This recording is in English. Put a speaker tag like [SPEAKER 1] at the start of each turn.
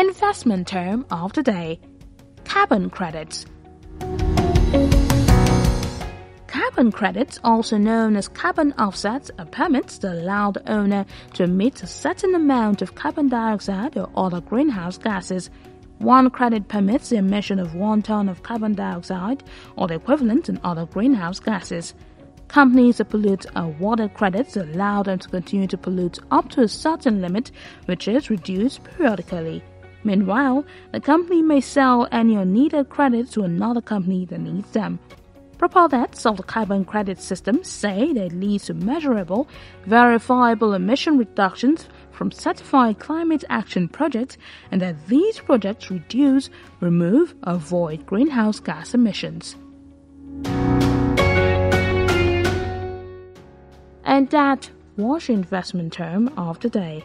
[SPEAKER 1] Investment term of the day Carbon credits. Carbon credits, also known as carbon offsets, are permits that allow the owner to emit a certain amount of carbon dioxide or other greenhouse gases. One credit permits the emission of one ton of carbon dioxide or the equivalent in other greenhouse gases. Companies that pollute are awarded credits allow them to continue to pollute up to a certain limit, which is reduced periodically. Meanwhile, the company may sell any unneeded credits to another company that needs them. Proponents of the carbon credit system say that it leads to measurable, verifiable emission reductions from certified climate action projects and that these projects reduce, remove, avoid greenhouse gas emissions. And that was your investment term of the day.